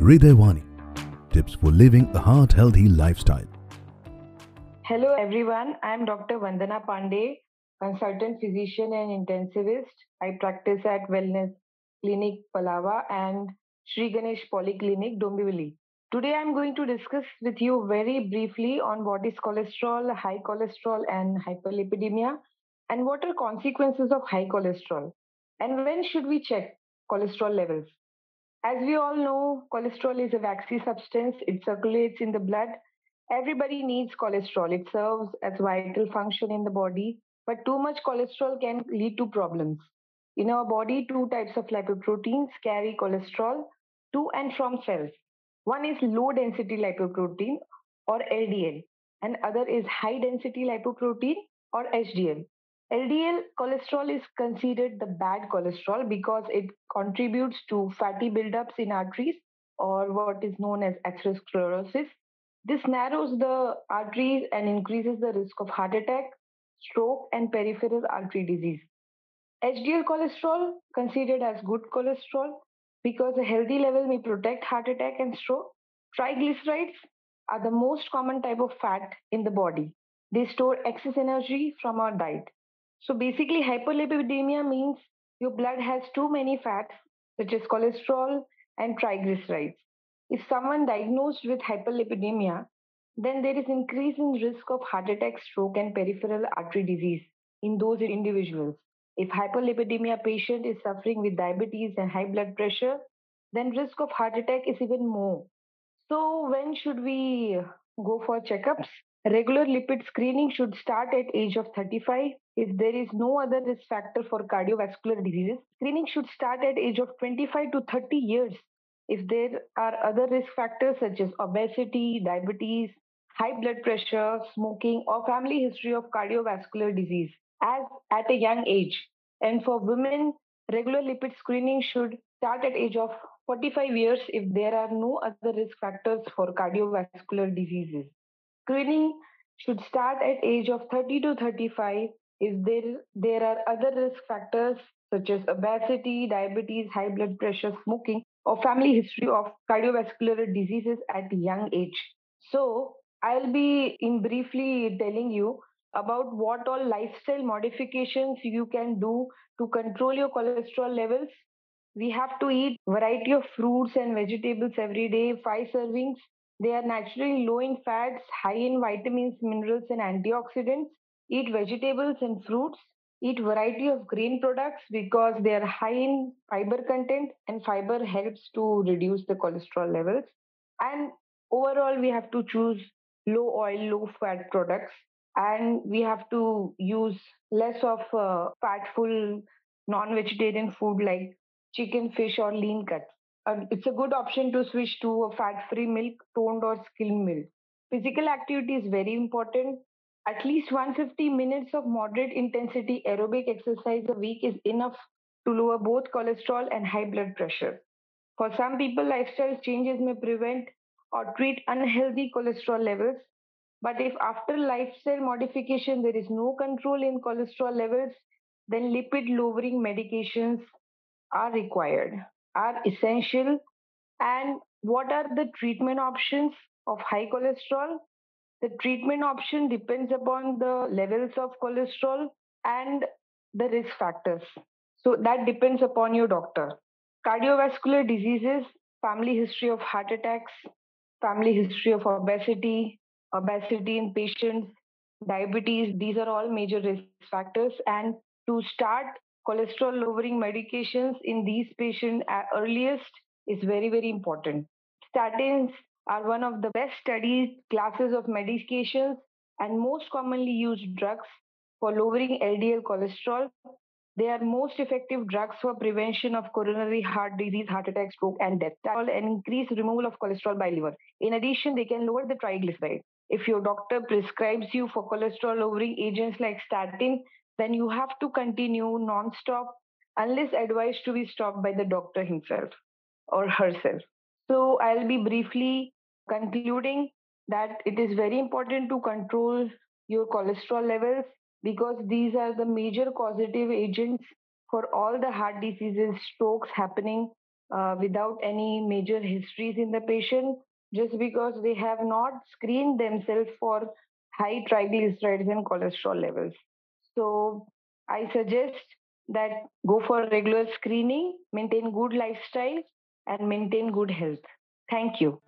Hridayawani Tips for living a heart healthy lifestyle. Hello everyone, I am Dr. Vandana Pandey, consultant physician and intensivist. I practice at Wellness Clinic Palava and Sri Ganesh Polyclinic Dombivli. Today I'm going to discuss with you very briefly on what is cholesterol, high cholesterol and hyperlipidemia and what are consequences of high cholesterol and when should we check cholesterol levels. As we all know, cholesterol is a waxy substance. It circulates in the blood. Everybody needs cholesterol. It serves as vital function in the body, but too much cholesterol can lead to problems. In our body, two types of lipoproteins carry cholesterol to and from cells. One is low density lipoprotein or LDL, and other is high density lipoprotein or HDL. LDL cholesterol is considered the bad cholesterol because it contributes to fatty buildups in arteries or what is known as atherosclerosis. This narrows the arteries and increases the risk of heart attack, stroke, and peripheral artery disease. HDL cholesterol considered as good cholesterol because a healthy level may protect heart attack and stroke. Triglycerides are the most common type of fat in the body. They store excess energy from our diet. So basically, hyperlipidemia means your blood has too many fats, such as cholesterol and triglycerides. If someone diagnosed with hyperlipidemia, then there is increase in risk of heart attack, stroke, and peripheral artery disease in those individuals. If hyperlipidemia patient is suffering with diabetes and high blood pressure, then risk of heart attack is even more. So when should we go for checkups? Regular lipid screening should start at age of 35. If there is no other risk factor for cardiovascular diseases, screening should start at age of 25 to 30 years. If there are other risk factors such as obesity, diabetes, high blood pressure, smoking, or family history of cardiovascular disease as at a young age. And for women, regular lipid screening should start at age of 45 years if there are no other risk factors for cardiovascular diseases. Screening should start at age of 30 to 35 if there, there are other risk factors such as obesity, diabetes, high blood pressure, smoking, or family history of cardiovascular diseases at young age. So, I'll be in briefly telling you about what all lifestyle modifications you can do to control your cholesterol levels. We have to eat variety of fruits and vegetables every day, five servings they are naturally low in fats, high in vitamins, minerals, and antioxidants. Eat vegetables and fruits. Eat variety of grain products because they are high in fiber content, and fiber helps to reduce the cholesterol levels. And overall, we have to choose low oil, low fat products, and we have to use less of uh, fatful non-vegetarian food like chicken, fish, or lean cuts uh, it's a good option to switch to a fat-free milk, toned or skimmed milk. Physical activity is very important. At least 150 minutes of moderate intensity aerobic exercise a week is enough to lower both cholesterol and high blood pressure. For some people, lifestyle changes may prevent or treat unhealthy cholesterol levels. But if after lifestyle modification there is no control in cholesterol levels, then lipid lowering medications are required are essential and what are the treatment options of high cholesterol the treatment option depends upon the levels of cholesterol and the risk factors. So that depends upon your doctor. Cardiovascular diseases family history of heart attacks family history of obesity obesity in patients diabetes these are all major risk factors. And to start cholesterol lowering medications in these patients at earliest is very, very important. Statins are one of the best studied classes of medications and most commonly used drugs for lowering LDL cholesterol. They are most effective drugs for prevention of coronary heart disease, heart attack, stroke, and death, and increase removal of cholesterol by liver. In addition, they can lower the triglyceride. If your doctor prescribes you for cholesterol lowering agents like statin, then you have to continue non-stop unless advised to be stopped by the doctor himself or herself. So I'll be briefly concluding that it is very important to control your cholesterol levels because these are the major causative agents for all the heart diseases, strokes happening uh, without any major histories in the patient, just because they have not screened themselves for high triglycerides and cholesterol levels. So I suggest that go for regular screening, maintain good lifestyle, and maintain good health. Thank you.